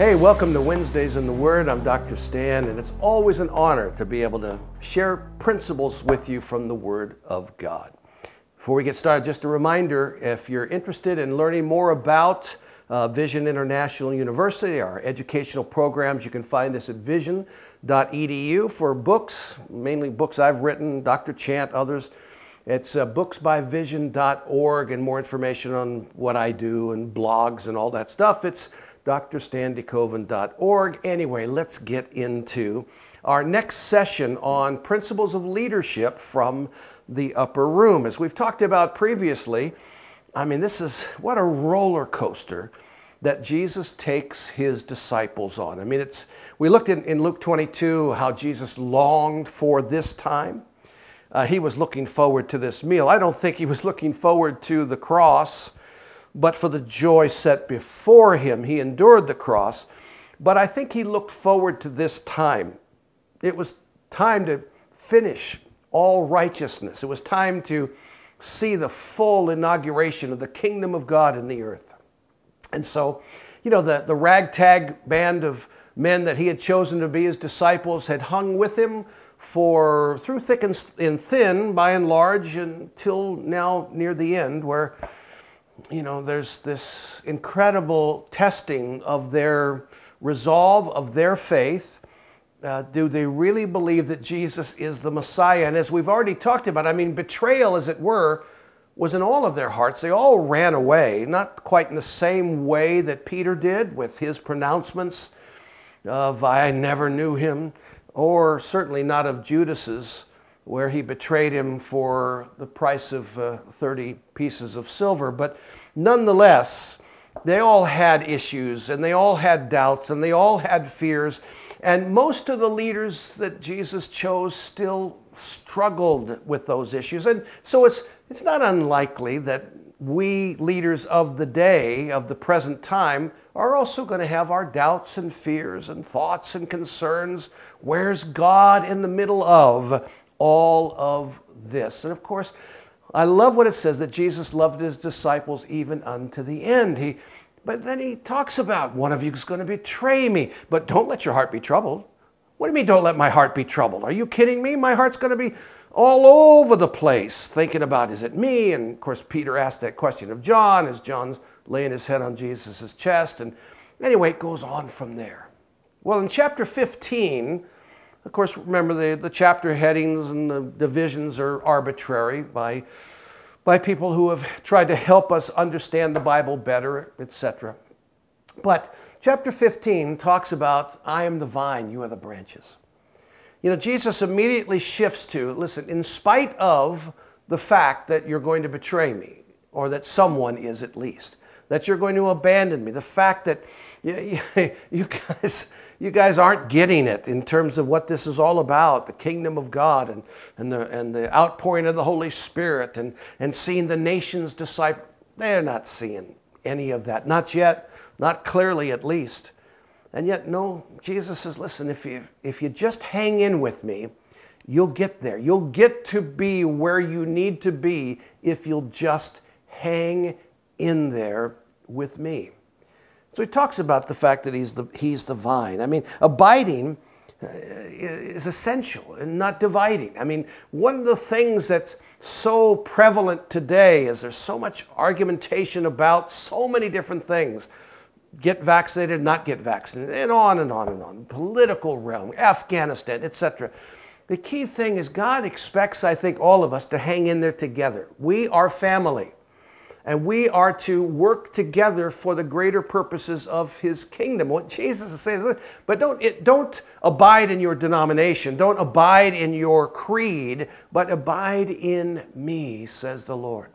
Hey, welcome to Wednesdays in the Word. I'm Dr. Stan, and it's always an honor to be able to share principles with you from the Word of God. Before we get started, just a reminder if you're interested in learning more about uh, Vision International University, our educational programs, you can find this at vision.edu for books, mainly books I've written, Dr. Chant, others. It's uh, booksbyvision.org and more information on what I do and blogs and all that stuff. It's drstandekoven.org. Anyway, let's get into our next session on principles of leadership from the upper room. As we've talked about previously, I mean, this is what a roller coaster that Jesus takes his disciples on. I mean, it's we looked in, in Luke 22 how Jesus longed for this time. Uh, he was looking forward to this meal. I don't think he was looking forward to the cross but for the joy set before him, he endured the cross. But I think he looked forward to this time. It was time to finish all righteousness, it was time to see the full inauguration of the kingdom of God in the earth. And so, you know, the, the ragtag band of men that he had chosen to be his disciples had hung with him for through thick and, and thin, by and large, until now near the end, where you know, there's this incredible testing of their resolve, of their faith. Uh, do they really believe that Jesus is the Messiah? And as we've already talked about, I mean, betrayal, as it were, was in all of their hearts. They all ran away, not quite in the same way that Peter did with his pronouncements of, I never knew him, or certainly not of Judas's where he betrayed him for the price of uh, 30 pieces of silver. But nonetheless, they all had issues and they all had doubts and they all had fears. And most of the leaders that Jesus chose still struggled with those issues. And so it's, it's not unlikely that we leaders of the day, of the present time, are also going to have our doubts and fears and thoughts and concerns. Where's God in the middle of all of this. And of course, I love what it says that Jesus loved his disciples even unto the end. He, but then he talks about one of you is going to betray me, but don't let your heart be troubled. What do you mean, don't let my heart be troubled? Are you kidding me? My heart's going to be all over the place thinking about, is it me? And of course, Peter asked that question of John as John's laying his head on Jesus' chest. And anyway, it goes on from there. Well, in chapter 15, of course, remember the, the chapter headings and the divisions are arbitrary by, by people who have tried to help us understand the Bible better, etc. But chapter 15 talks about, I am the vine, you are the branches. You know, Jesus immediately shifts to, listen, in spite of the fact that you're going to betray me, or that someone is at least, that you're going to abandon me, the fact that you, you guys you guys aren't getting it in terms of what this is all about the kingdom of God and, and, the, and the outpouring of the Holy Spirit and, and seeing the nations disciple. They're not seeing any of that. Not yet, not clearly at least. And yet, no, Jesus says, listen, if you, if you just hang in with me, you'll get there. You'll get to be where you need to be if you'll just hang in there with me. So he talks about the fact that he's the, he's the vine. I mean, abiding uh, is essential and not dividing. I mean, one of the things that's so prevalent today is there's so much argumentation about so many different things get vaccinated, not get vaccinated, and on and on and on. Political realm, Afghanistan, etc. The key thing is God expects, I think, all of us to hang in there together. We are family and we are to work together for the greater purposes of his kingdom. What Jesus is saying, but don't, it, don't abide in your denomination, don't abide in your creed, but abide in me, says the Lord.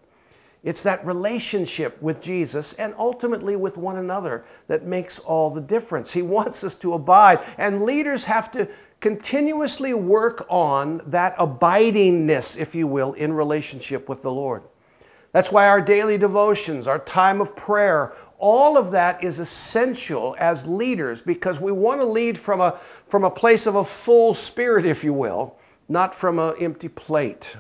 It's that relationship with Jesus and ultimately with one another that makes all the difference. He wants us to abide, and leaders have to continuously work on that abidingness, if you will, in relationship with the Lord. That's why our daily devotions, our time of prayer, all of that is essential as leaders because we want to lead from a, from a place of a full spirit, if you will, not from an empty plate.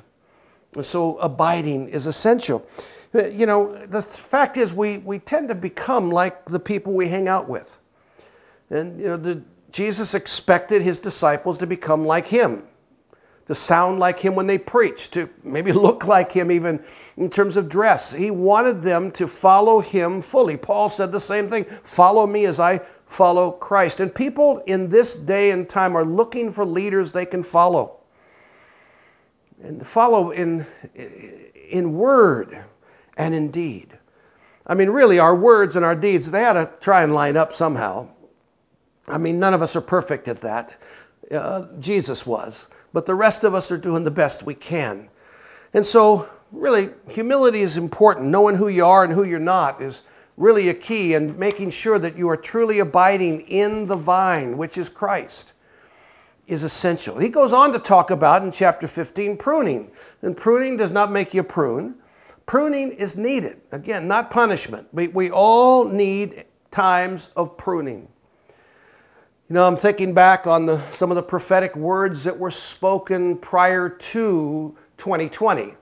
So abiding is essential. You know, the fact is we, we tend to become like the people we hang out with. And you know, the, Jesus expected his disciples to become like him, to sound like him when they preach, to maybe look like him even in terms of dress. He wanted them to follow him fully. Paul said the same thing follow me as I follow Christ. And people in this day and time are looking for leaders they can follow. And follow in, in word and in deed. I mean, really, our words and our deeds, they ought to try and line up somehow. I mean, none of us are perfect at that. Uh, Jesus was. But the rest of us are doing the best we can. And so, really, humility is important. Knowing who you are and who you're not is really a key, and making sure that you are truly abiding in the vine, which is Christ, is essential. He goes on to talk about in chapter 15 pruning. And pruning does not make you prune. Pruning is needed. Again, not punishment. We, we all need times of pruning. You know, I'm thinking back on the, some of the prophetic words that were spoken prior to 2020.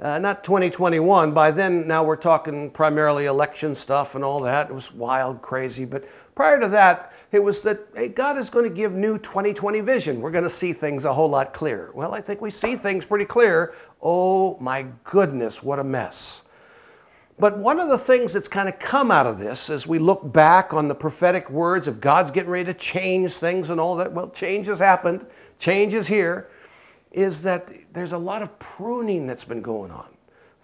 Uh, not 2021. By then, now we're talking primarily election stuff and all that. It was wild, crazy. But prior to that, it was that hey, God is going to give new 2020 vision. We're going to see things a whole lot clearer. Well, I think we see things pretty clear. Oh my goodness, what a mess. But one of the things that's kind of come out of this as we look back on the prophetic words of God's getting ready to change things and all that, well, change has happened, change is here, is that there's a lot of pruning that's been going on.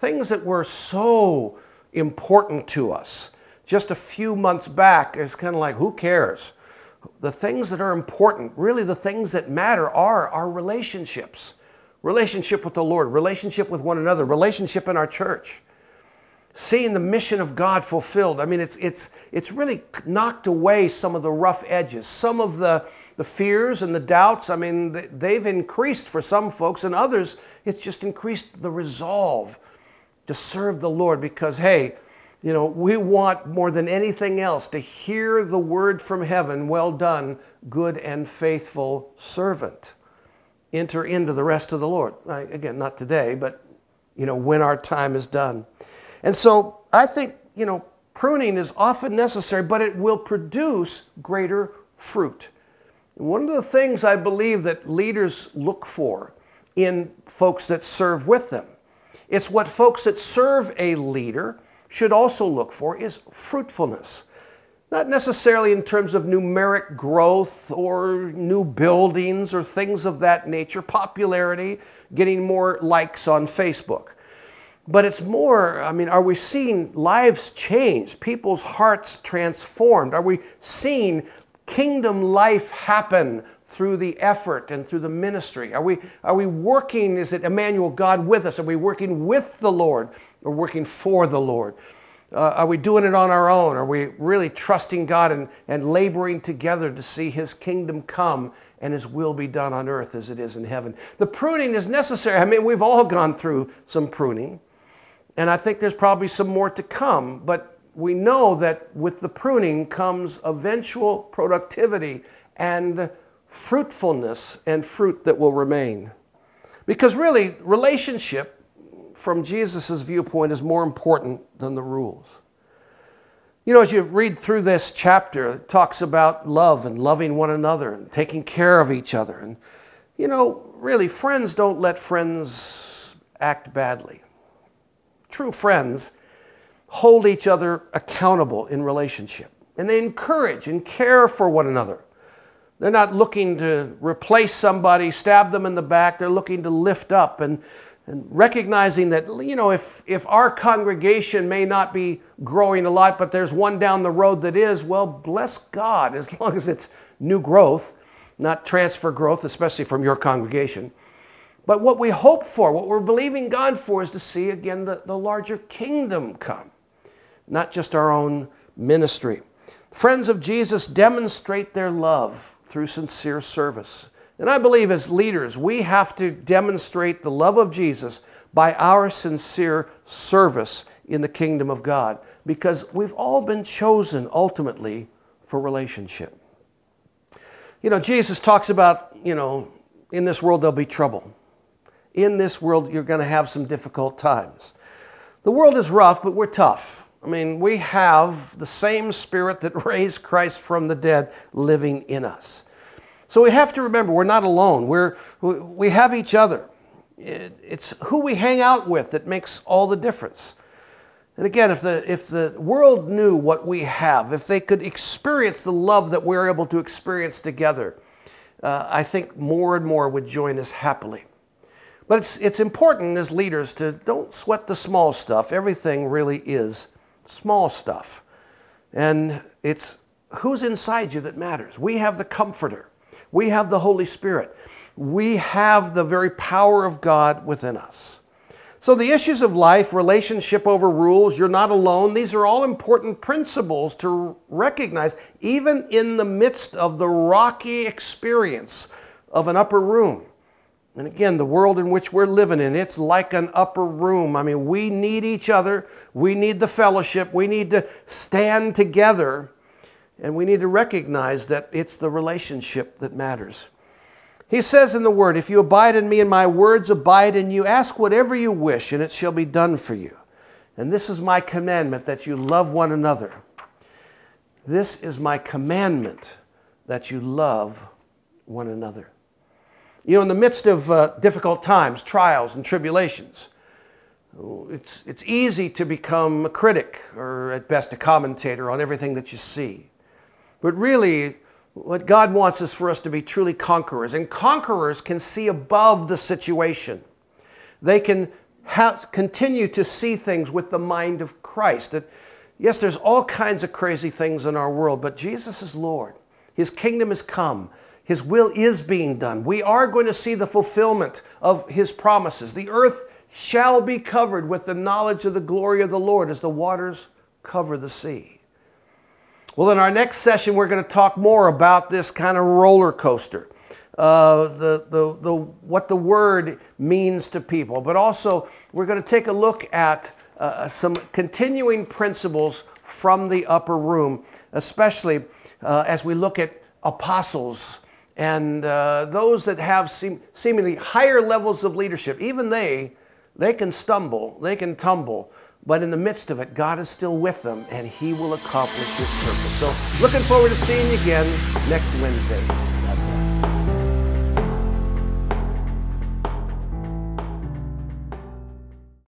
Things that were so important to us just a few months back, it's kind of like, who cares? The things that are important, really the things that matter, are our relationships relationship with the Lord, relationship with one another, relationship in our church. Seeing the mission of God fulfilled. I mean, it's, it's, it's really knocked away some of the rough edges, some of the, the fears and the doubts. I mean, they've increased for some folks, and others, it's just increased the resolve to serve the Lord because, hey, you know, we want more than anything else to hear the word from heaven well done, good and faithful servant. Enter into the rest of the Lord. Again, not today, but, you know, when our time is done. And so I think, you know, pruning is often necessary, but it will produce greater fruit. One of the things I believe that leaders look for in folks that serve with them, it's what folks that serve a leader should also look for is fruitfulness. Not necessarily in terms of numeric growth or new buildings or things of that nature, popularity, getting more likes on Facebook. But it's more, I mean, are we seeing lives change, people's hearts transformed? Are we seeing kingdom life happen through the effort and through the ministry? Are we, are we working, is it Emmanuel, God with us? Are we working with the Lord? or working for the Lord? Uh, are we doing it on our own? Are we really trusting God and, and laboring together to see His kingdom come and His will be done on earth as it is in heaven? The pruning is necessary. I mean, we've all gone through some pruning, and I think there's probably some more to come, but we know that with the pruning comes eventual productivity and fruitfulness and fruit that will remain. Because really, relationship from Jesus' viewpoint is more important than the rules. You know, as you read through this chapter, it talks about love and loving one another and taking care of each other. And, you know, really, friends don't let friends act badly. True friends hold each other accountable in relationship and they encourage and care for one another. They're not looking to replace somebody, stab them in the back. They're looking to lift up and and recognizing that you know if if our congregation may not be growing a lot but there's one down the road that is well bless god as long as it's new growth not transfer growth especially from your congregation but what we hope for what we're believing god for is to see again the, the larger kingdom come not just our own ministry friends of jesus demonstrate their love through sincere service and I believe as leaders, we have to demonstrate the love of Jesus by our sincere service in the kingdom of God because we've all been chosen ultimately for relationship. You know, Jesus talks about, you know, in this world there'll be trouble. In this world, you're going to have some difficult times. The world is rough, but we're tough. I mean, we have the same Spirit that raised Christ from the dead living in us. So we have to remember we're not alone. We're, we have each other. It's who we hang out with that makes all the difference. And again, if the, if the world knew what we have, if they could experience the love that we're able to experience together, uh, I think more and more would join us happily. But it's, it's important as leaders to don't sweat the small stuff. Everything really is small stuff. And it's who's inside you that matters. We have the Comforter, we have the Holy Spirit, we have the very power of God within us. So, the issues of life, relationship over rules, you're not alone, these are all important principles to recognize, even in the midst of the rocky experience of an upper room. And again, the world in which we're living in, it's like an upper room. I mean, we need each other, we need the fellowship, we need to stand together, and we need to recognize that it's the relationship that matters. He says in the Word, If you abide in me and my words abide in you, ask whatever you wish, and it shall be done for you. And this is my commandment that you love one another. This is my commandment that you love one another. You know, in the midst of uh, difficult times, trials, and tribulations, it's, it's easy to become a critic or, at best, a commentator on everything that you see. But really, what God wants is for us to be truly conquerors. And conquerors can see above the situation. They can continue to see things with the mind of Christ. That, yes, there's all kinds of crazy things in our world, but Jesus is Lord. His kingdom has come. His will is being done. We are going to see the fulfillment of His promises. The earth shall be covered with the knowledge of the glory of the Lord as the waters cover the sea. Well, in our next session, we're going to talk more about this kind of roller coaster, uh, the, the, the, what the word means to people, but also we're going to take a look at uh, some continuing principles from the upper room, especially uh, as we look at apostles and uh, those that have seem, seemingly higher levels of leadership. Even they, they can stumble, they can tumble. But in the midst of it, God is still with them and He will accomplish His purpose. So, looking forward to seeing you again next Wednesday.